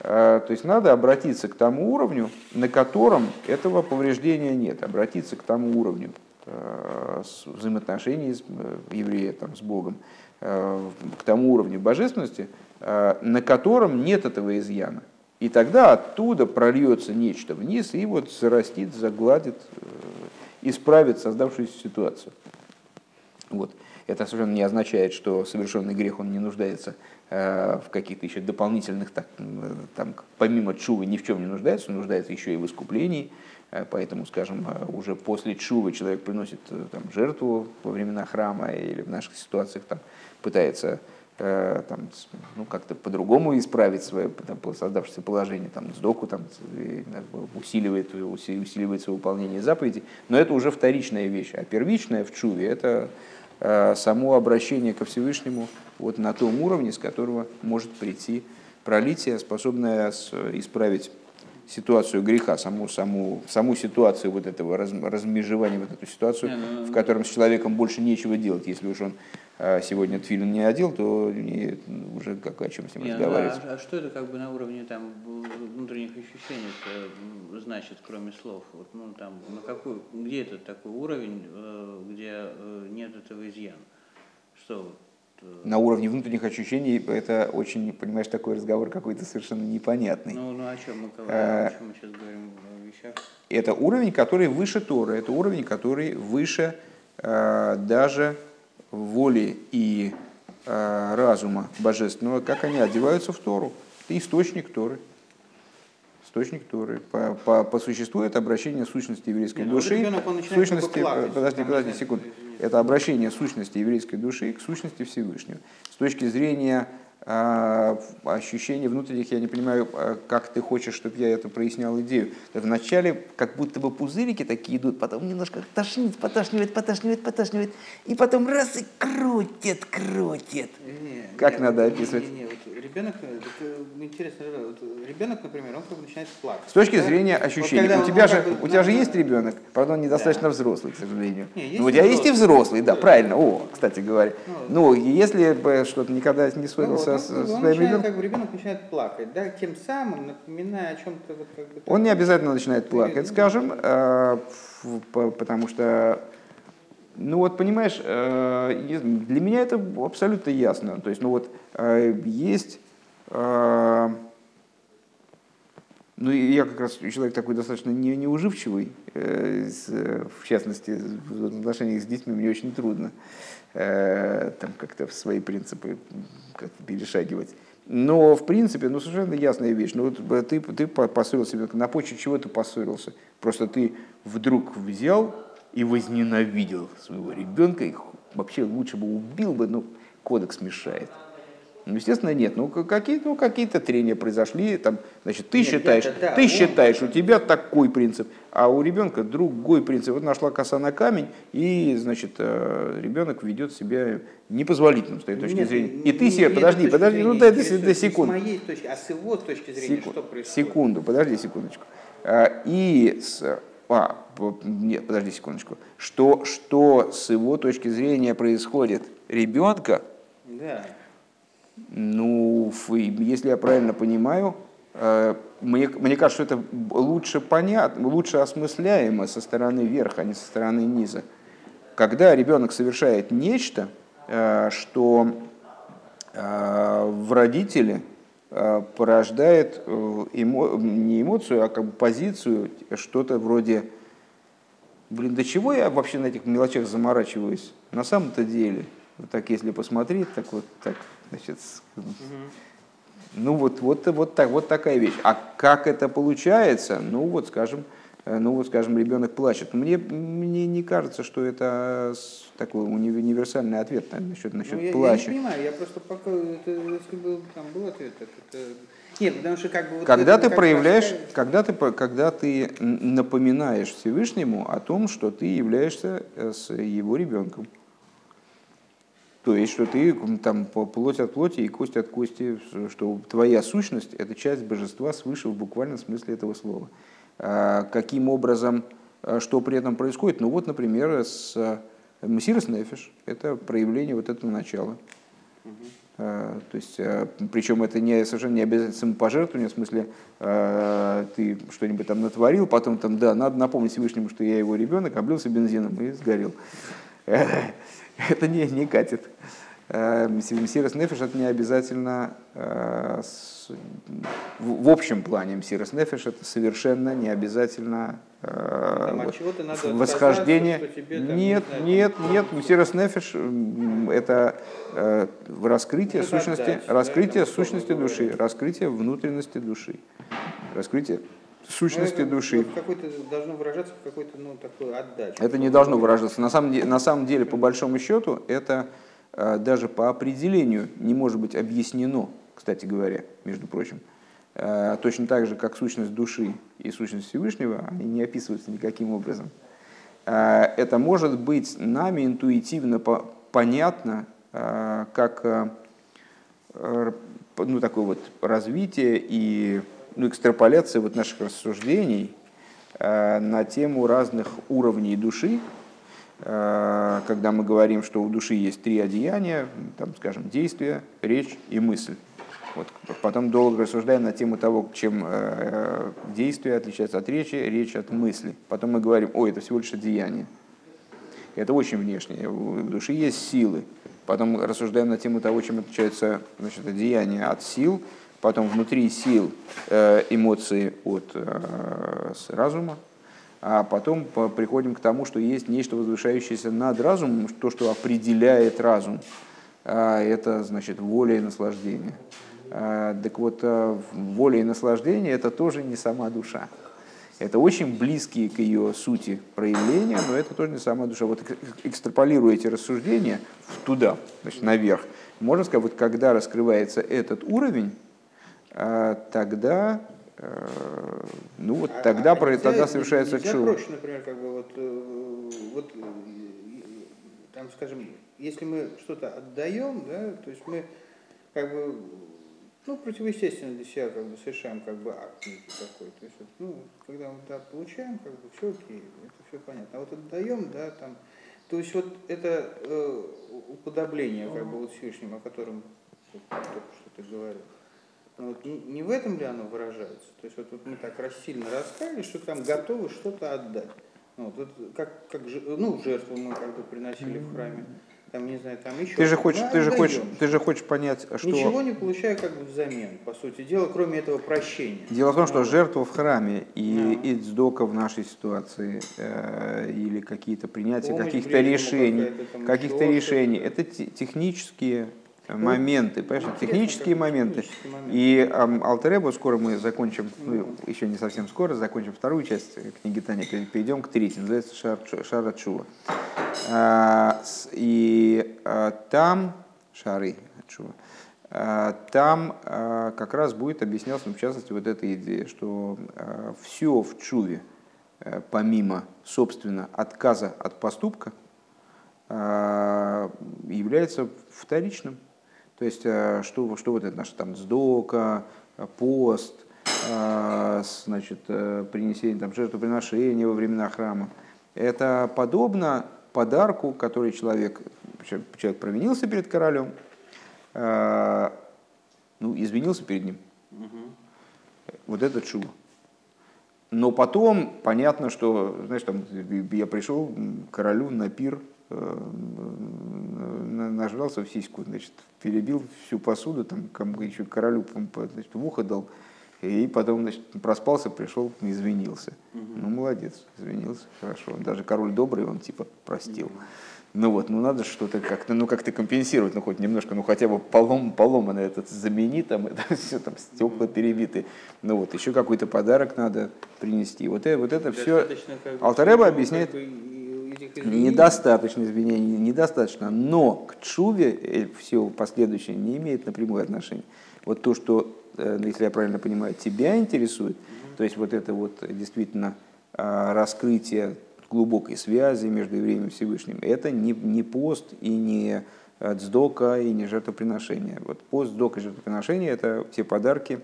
А, то есть надо обратиться к тому уровню, на котором этого повреждения нет. Обратиться к тому уровню э, взаимоотношений э, еврея там, с Богом, э, к тому уровню божественности, на котором нет этого изъяна. И тогда оттуда прольется нечто вниз и вот зарастит, загладит, исправит создавшуюся ситуацию. Вот. Это совершенно не означает, что совершенный грех он не нуждается Э, в каких-то еще дополнительных, так, там, помимо чувы ни в чем не нуждается, нуждается еще и в искуплении, э, поэтому, скажем, э, уже после чувы человек приносит там, жертву во времена храма или в наших ситуациях там, пытается там, ну, как-то по-другому исправить свое там, создавшееся положение, там, сдоку там, усиливает, усиливает свое выполнение заповедей, но это уже вторичная вещь, а первичная в чуве – это Э, само обращение ко Всевышнему вот на том уровне, с которого может прийти пролитие, способное исправить ситуацию греха, саму, саму, саму ситуацию вот этого раз, размежевания, вот эту ситуацию, не, ну, в котором с человеком больше нечего делать. Если уж он а, сегодня твилин не одел, то не, уже как, о чем с ним не, разговаривать. Ну, а, а что это как бы на уровне там, внутренних ощущений значит, кроме слов? Вот, ну, там, на какой, где это такой уровень, э, где э, нет этого изъяна? Что на уровне внутренних ощущений это очень, понимаешь, такой разговор какой-то совершенно непонятный. Ну, ну о чем мы говорим? А, о чем мы сейчас говорим о вещах? Это уровень, который выше Тора, это уровень, который выше э, даже воли и э, разума божественного, как они одеваются в Тору. Это источник Торы. Источник Торы. По, по, по существу это обращение сущности еврейской Не, ну, души. Ребенок, сущности, плакать, подожди, подожди секунду это обращение сущности еврейской души к сущности Всевышнего. С точки зрения а, ощущения внутренних, я не понимаю, а, как ты хочешь, чтобы я это прояснял идею. Вначале как будто бы пузырики такие идут, потом немножко тошнит, поташнивает, поташнивает, поташнивает, и потом раз и крутит, крутит. Не, как не, надо описывать? Не, не, вот ребенок, это интересно, вот ребенок, например, он как бы начинает плакать. С точки зрения ощущений. Вот у тебя, же, бы, у тебя же есть ребенок, пардон, недостаточно да. взрослый, к сожалению. Не, есть ну, у тебя есть и взрослый, да, правильно, о, кстати говоря. Ну, ну если бы что-то никогда не ссорился ну, вот, с он своим ребенком. Как бы ребенок начинает плакать, да, тем самым напоминая о чем-то. Вот, как бы, он не обязательно начинает плакать, скажем, э, потому что ну вот, понимаешь, э, для меня это абсолютно ясно. То есть, ну вот, э, есть... Э, ну, я как раз человек такой достаточно не, неуживчивый, в частности, в отношениях с детьми мне очень трудно там как-то в свои принципы как-то перешагивать. Но, в принципе, ну, совершенно ясная вещь. Ну, вот ты, ты поссорился, на почве чего ты поссорился? Просто ты вдруг взял и возненавидел своего ребенка, и вообще лучше бы убил бы, но кодекс мешает. Ну, естественно, нет. Ну, какие, ну, какие-то трения произошли. Там, значит, ты нет, считаешь, это, да, ты он... считаешь, у тебя такой принцип, а у ребенка другой принцип. Вот нашла коса на камень, и, значит, э, ребенок ведет себя непозволительным с твоей точки нет, зрения. И ты себе, подожди, подожди, ну дай до, до секунды. С моей точки, а с его точки зрения Секу... что происходит? Секунду, подожди секундочку. А, и с а, нет, подожди секундочку, что, что с его точки зрения происходит ребенка, да. Ну, если я правильно понимаю, э, мне, мне кажется, что это лучше понятно, лучше осмысляемо со стороны верха, а не со стороны низа. Когда ребенок совершает нечто, э, что э, в родителе порождает эмо, не эмоцию, а как бы позицию, что-то вроде, блин, до чего я вообще на этих мелочах заморачиваюсь? На самом-то деле, вот так если посмотреть, так вот так, значит, ну вот, вот, вот, так, вот такая вещь. А как это получается? Ну вот, скажем, э, ну вот, скажем, ребенок плачет. Мне, мне не кажется, что это такой уни- универсальный ответ на- насчет, насчет Ну, я, я не плача. понимаю, я просто пока, это, если бы там был ответ, так это... Нет, потому что как бы... Вот Когда это ты как проявляешь, раз- когда ты, когда ты напоминаешь Всевышнему о том, что ты являешься э, с его ребенком. То есть, что ты там плоть от плоти и кость от кости, что твоя сущность – это часть божества свыше в буквальном смысле этого слова. А Каким образом, а, что при этом происходит? Ну вот, например, с э, Мессирос Нефиш – это проявление вот этого начала. А, То есть, причем это не, совершенно не обязательно самопожертвование, в смысле, ты что-нибудь там натворил, потом там, да, надо напомнить Всевышнему, что я его ребенок, облился бензином и сгорел. Это не, не катит. Мсирос Нефиш это не обязательно с- в общем плане Мсирос Нефиш это совершенно не обязательно Там вот, надо восхождение. тебе там, Нет, не знаю, нет, нет, Мсирос Нефиш это э, раскрытие Это сущности, раскрытие сущности души, раскрытие внутренности души, раскрытие сущности это души. какой-то должно выражаться в какой-то, ну, такой отдаче. Это не должно выражаться. На самом деле, на самом деле по большому счету, это э, даже по определению не может быть объяснено, кстати говоря, между прочим. Э, Точно так же, как сущность души и сущность Всевышнего, они не описываются никаким образом. Э, Это может быть нами интуитивно по- понятно, как ну, такое вот развитие и ну, экстраполяция вот наших рассуждений э, на тему разных уровней души, э, когда мы говорим, что у души есть три одеяния, там, скажем, действие, речь и мысль. Вот. Потом долго рассуждаем на тему того, чем э, действие отличается от речи, речь от мысли. Потом мы говорим, ой, это всего лишь одеяние. Это очень внешнее. У души есть силы. Потом рассуждаем на тему того, чем отличается значит, одеяние от сил. Потом внутри сил э, эмоции от э, разума. А потом по- приходим к тому, что есть нечто возвышающееся над разумом, то, что определяет разум. А это значит воля и наслаждение. А, Так вот, а, воля и наслаждение это тоже не сама душа. Это очень близкие к ее сути проявления, но это тоже не сама душа. Вот эк- экстраполируя эти рассуждения туда, значит, наверх, можно сказать, вот когда раскрывается этот уровень, тогда, э, ну вот А- тогда, а про- нельзя- тогда совершается нельзя чудо. проще, например, как бы вот, э, вот э, там, скажем, если мы что-то отдаем, да, то есть мы как бы ну, противоестественно для себя как бы совершаем как бы акт некий такой. То есть, вот, ну, когда мы да, получаем, как бы все окей, это все понятно. А вот отдаем, да, там, то есть вот это э, уподобление как бы вот Всевышнему, о котором вот, только что ты говорил. Ну, вот не, не в этом ли оно выражается? То есть вот, вот мы так раз сильно раскаялись, что там готовы что-то отдать. Ну, вот, вот как, как ну, жертву мы как бы приносили в храме. Там, не знаю, там еще. Ты же хочешь, Мы ты же хочешь, ты же хочешь понять, что Ничего не получая как бы взамен, по сути дела, кроме этого прощения. Дело в том, что жертва в храме и, Да. и цдока в нашей ситуации, э, или какие-то принятия каких-то решений, каких-то решений, это те- технические моменты, понимаешь, интересно, технические моменты. И эм, Алтеребу скоро мы закончим, ну, еще не совсем скоро, закончим вторую часть э, книги Таня, пере- перейдем к третьей, называется Шар, Шара Чува. А, И а, там, Шары Чува, а, там как раз будет объясняться, ну, в частности, вот эта идея, что все в Чуве, э, помимо, собственно, отказа от поступка, является вторичным. То есть, а, что, что вот это наше там сдока, а, пост, с- значит, э, принесение там, жертвоприношения во времена храма, это подобно подарку, который человек, человек провинился перед королем, ну, извинился перед ним. Вот это чува. Но потом понятно, что, знаешь, там, я пришел к королю на пир, э, нажрался в сиську, значит, перебил всю посуду, там, кому еще королю значит, в ухо дал, и потом, значит, проспался, пришел, извинился. Ну, молодец, извинился, хорошо. Даже король добрый, он типа простил. Ну вот, ну надо что-то как-то, ну как-то компенсировать, ну хоть немножко, ну хотя бы полом, поломанное этот замени, там, это все там стекла перебиты. Ну вот, еще какой-то подарок надо принести. Вот это, вот это все как бы Алтареба объясняет, как бы. Недостаточно извинений, недостаточно, но к чуве все последующее не имеет напрямую отношения. Вот то, что, э, если я правильно понимаю, тебя интересует, то есть вот это вот действительно а, раскрытие глубокой связи между евреем и Всевышним, это не, не пост и не э, цдока и не жертвоприношение. Вот пост, цдока и жертвоприношение – это те подарки,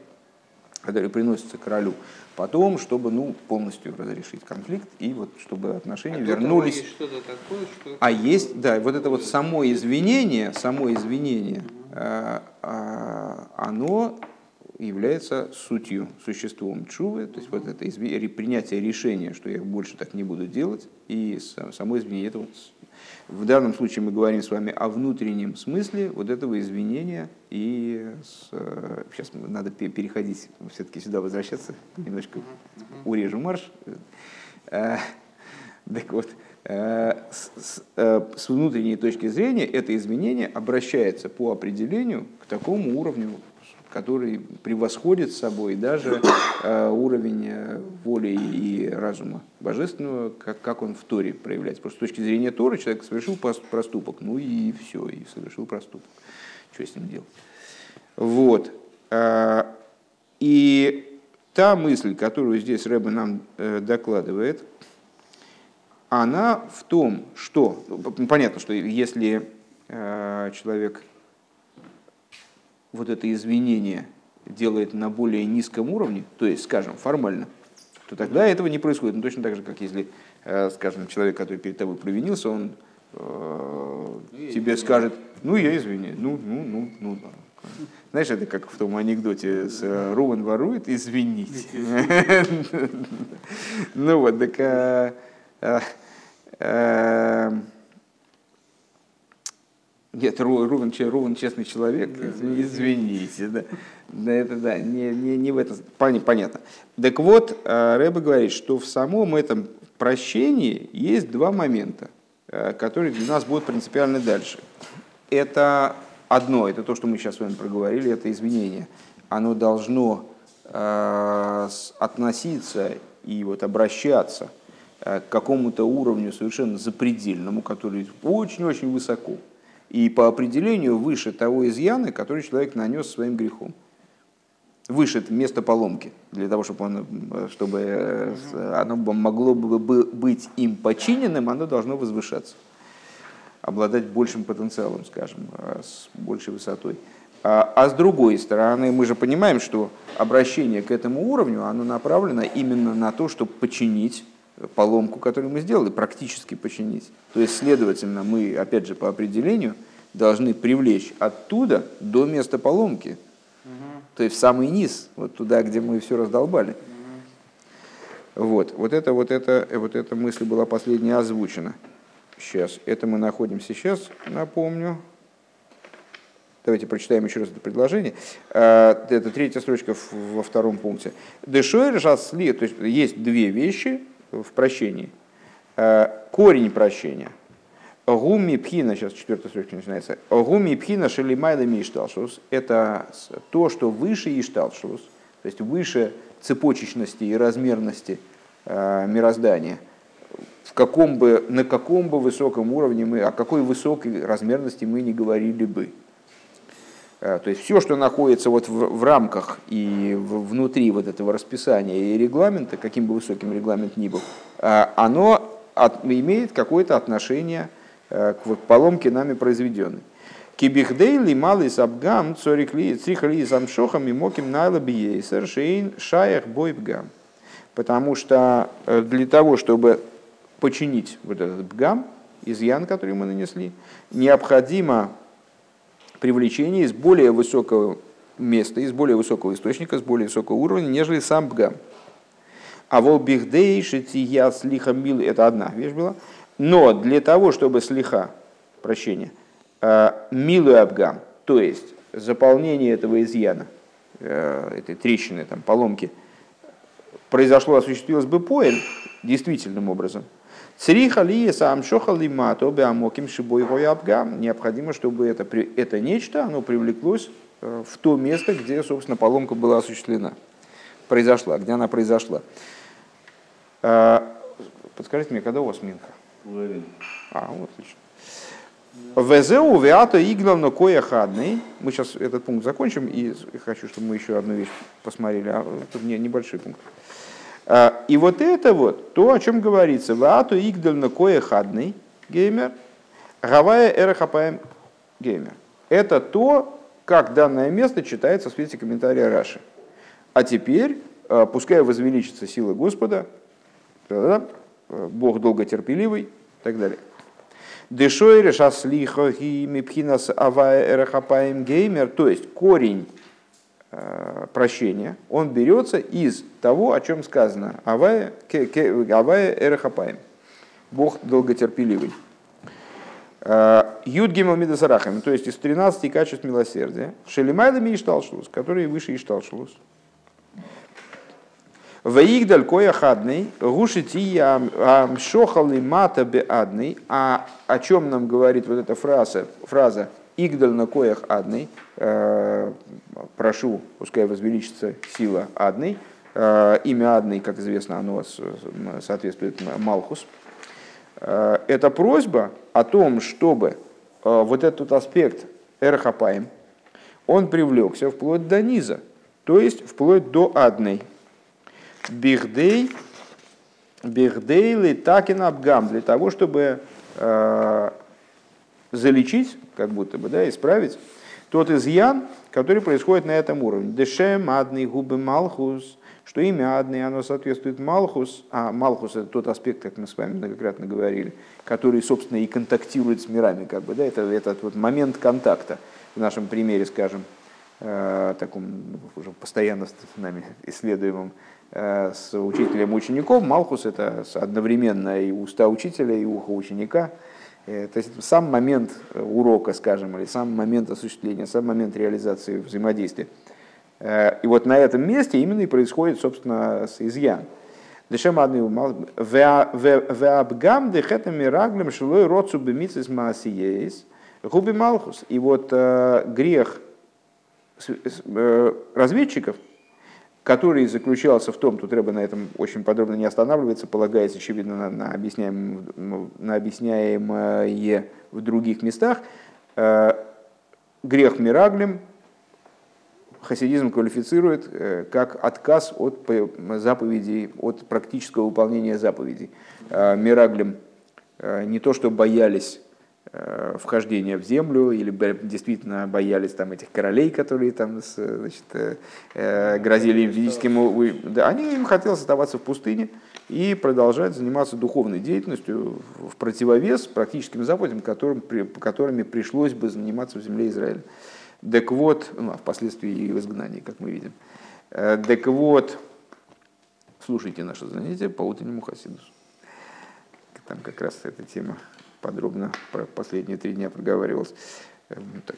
которые приносятся королю. Потом, чтобы ну, полностью разрешить конфликт и вот чтобы отношения А вернулись. есть что-то такое, что... А есть, да, вот это вот само извинение, само извинение, э, а, оно является сутью, существом чувы, то есть вот это принятие решения, что я больше так не буду делать, и са- само извинение. Это вот в данном случае мы говорим с вами о внутреннем смысле вот этого извинения, и с, э, сейчас надо пе- переходить, все-таки сюда возвращаться, немножко урежу марш. Э, Так вот, э, с, с, э, с внутренней точки зрения это изменение обращается по определению к такому уровню, который превосходит собой даже э, уровень э, воли и разума божественного, как, как он в Торе проявляется. Просто с точки зрения Торы человек совершил проступок, ну и все, и совершил проступок. Что с ним делать? Вот. Э, И та мысль, которую здесь Рэбе нам э, докладывает, она в том, что, ну, понятно, что если человек вот это извинение делает на более низком уровне, то есть, скажем, формально, то тогда этого не происходит. Ну, точно так же, как если, э, скажем, человек, который перед тобой провинился, он э, тебе скажет, ну, я извини, ну, ну, ну, ну, да. Знаешь, это как в том анекдоте с э, Рован ворует, извините. Ну вот, так э, нет, Ру- Рувен, Рувен честный человек, извините, да. Да, это да, не, не, не в это, пони- понятно. Так вот, э, Рэбе говорит, что в самом этом прощении есть два момента, э, которые для нас будут принципиально дальше. Это одно, это то, что мы сейчас с вами проговорили, это извинение. Оно должно э, относиться и вот обращаться э, к какому-то уровню совершенно запредельному, который очень-очень высоко. И по определению выше того изъяна, который человек нанес своим грехом. Выше это место поломки, для того, чтобы, он, чтобы э, оно могло бы бы- быть им починенным, оно должно возвышаться обладать большим потенциалом, скажем, э, с большей высотой. А, а с другой стороны, мы же понимаем, что обращение к этому уровню, оно направлено именно на то, чтобы починить поломку, которую мы сделали, практически починить. То есть, следовательно, мы, опять же, по определению, должны привлечь оттуда до места поломки, то есть в самый низ, вот туда, где мы все раздолбали. Вот, вот это, вот это, вот эта мысль была последняя озвучена. Сейчас, это мы находимся сейчас, напомню. Давайте прочитаем еще раз это предложение. Э, Это третья строчка во втором пункте. Дешойр жасли, то есть есть две вещи в прощении. Э, Корень прощения. Гуми пхина, сейчас четвертая строчка начинается. Гуми пхина шелимайда ишталшус. Это то, что выше ишталшус, то есть выше цепочечности и размерности э, мироздания. В каком бы, на каком бы высоком уровне мы, о какой высокой размерности мы не говорили бы. Э, То есть все, что находится вот в, в рамках и в- внутри вот этого расписания и регламента, каким бы высоким регламент ни был, э, оно от- имеет какое-то отношение э, к вот поломке нами произведенной. Кибихдейли малый сабгам цорикли црихали самшохам и моким найла биейсер шейн шаях бойбгам. Потому что для того, чтобы починить вот этот бгам, изъян, который мы нанесли, необходимо привлечение из более высокого места, из более высокого источника, с более высокого уровня, нежели сам бгам. А вол бихдей шития слиха мил, это одна вещь была. Но для того, чтобы слиха, прощение, э, милую абгам, то есть заполнение этого изъяна, э, этой трещины, там, поломки, произошло, осуществилось бы поэль действительным образом. Цриха ли сам шохали мато беамоким шибой. Необходимо, чтобы это, это нечто, оно привлеклось э, в то место, где, собственно, поломка была осуществлена, произошла, где она произошла. Э, подскажите мне, когда у вас Минха? А, вот отлично. Везеу веато иглавно кое хадный. Мы сейчас этот пункт закончим и хочу, чтобы мы еще одну вещь посмотрели. А, не, небольшой пункт. А, и вот это вот то, о чем говорится. Веато иглавно кое хадный геймер. Гавая эрахапаем геймер. Это то, как данное место читается в свете комментария Раши. А теперь, а, пускай возвеличится сила Господа, Бог долготерпеливый и так далее. Дешойре шаслихо и мипхинас авая эрахапаем геймер, то есть корень прощения, он берется из того, о чем сказано. Авая, авая эрахапаем. Бог долготерпеливый. Э, Юдгима Мидасарахами, то есть из 13 качеств милосердия. Шелимайлами и Шталшулус, которые выше Ишталшулус. Ваигдаль коя хадный, гушити шохалы мата беадный. А о чем нам говорит вот эта фраза, фраза Игдаль на коях адный, э, прошу, пускай возвеличится сила адный, э, имя адный, как известно, оно соответствует Малхус. Э, это просьба о том, чтобы вот этот аспект Эрхапаем, он привлекся вплоть до низа, то есть вплоть до адной, Бихдей, бихдей литакин абгам, для того, чтобы залечить, как будто бы, да, исправить тот изъян, который происходит на этом уровне. Дешем, адный, губы, малхус, что имя адный, оно соответствует малхус, а малхус это тот аспект, как мы с вами многократно говорили, который, собственно, и контактирует с мирами, как бы, да, это этот вот момент контакта, в нашем примере, скажем, э, таком уже постоянно с нами исследуемом Э, с учителем учеником. Малхус – это одновременно и уста учителя, и ухо ученика. Э, то есть сам момент урока, скажем, или сам момент осуществления, сам момент реализации взаимодействия. Э, и вот на этом месте именно и происходит, собственно, изъян. Дешем адный Веабгам дехетами раглем шилой роцу бемицис маасиеис губи малхус. И вот грех разведчиков – который заключался в том, тут Рэба на этом очень подробно не останавливается, полагаясь, очевидно, на, на, объясняемое, на объясняемое в других местах, э, грех мираглем хасидизм квалифицирует э, как отказ от заповедей, от практического выполнения заповедей. Э, мираглем не то, что боялись Э, вхождения в землю, или действительно боялись там этих королей, которые там значит, э, э, грозили им физическим... Да, они им хотелось оставаться в пустыне и продолжать заниматься духовной деятельностью в противовес практическим заповедям, которым, которыми пришлось бы заниматься в земле Израиля. Так вот, ну, а впоследствии и в изгнании, как мы видим. Так вот, слушайте наше занятие по утреннему Хасидусу. Там как раз эта тема подробно про последние три дня проговаривалось. Эм, так.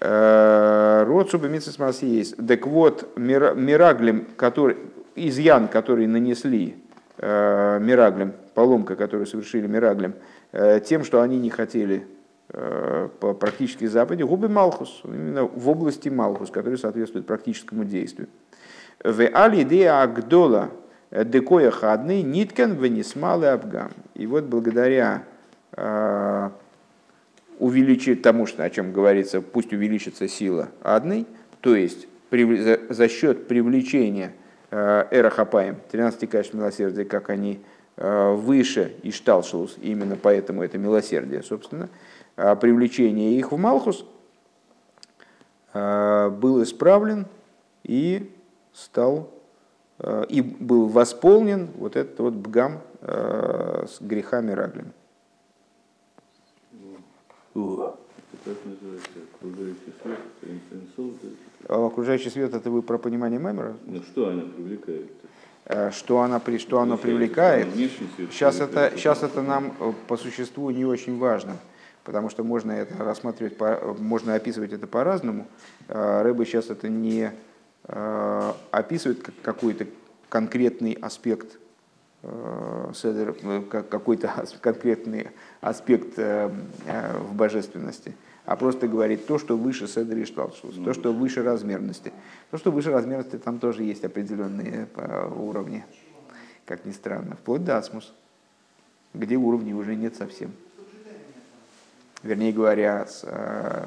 Э, род субэмицис есть. Так вот, мираглем, который, изъян, который нанесли э, мираглем, поломка, которую совершили мираглем, э, тем, что они не хотели по практически западе, губы Малхус, именно в области Малхус, который соответствует практическому действию. В али идея агдола декоя хадный ниткен венесмалы абгам. И вот благодаря Э, увеличить тому, что, о чем говорится, пусть увеличится сила одной, то есть за, счет привлечения э, Эрахапаем, 13 качеств милосердия, как они э, выше Ишталшус, именно поэтому это милосердие, собственно, привлечение их в Малхус был исправлен и стал и был восполнен вот этот вот бгам с грехами Как называется? Окружающий свет? А окружающий свет это вы про понимание Маймера? Ну что она привлекает? Э, что, она, что оно привлекает? Сейчас это, сейчас это нам э, по существу не очень важно. потому что можно это рассматривать, можно описывать это по-разному. Э, Рэбе сейчас это не э, описывает как какой-то конкретный аспект какой-то конкретный аспект в божественности, а просто говорит то, что выше седер и шталшус, то, что выше размерности. То, что выше размерности, там тоже есть определенные уровни, как ни странно, вплоть до асмус, где уровней уже нет совсем. Вернее говоря,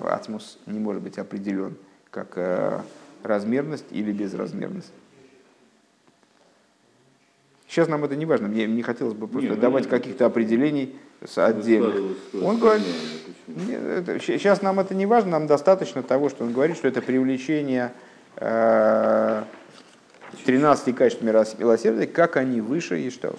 ацмус не может быть определен как размерность или безразмерность. Сейчас нам это не важно, мне не хотелось бы просто Нет, давать каких-то определений отдельных. Он говорит, нет, это, сейчас нам это не важно, нам достаточно того, что он говорит, что это привлечение э, 13 качеств милосердия, как они выше и что.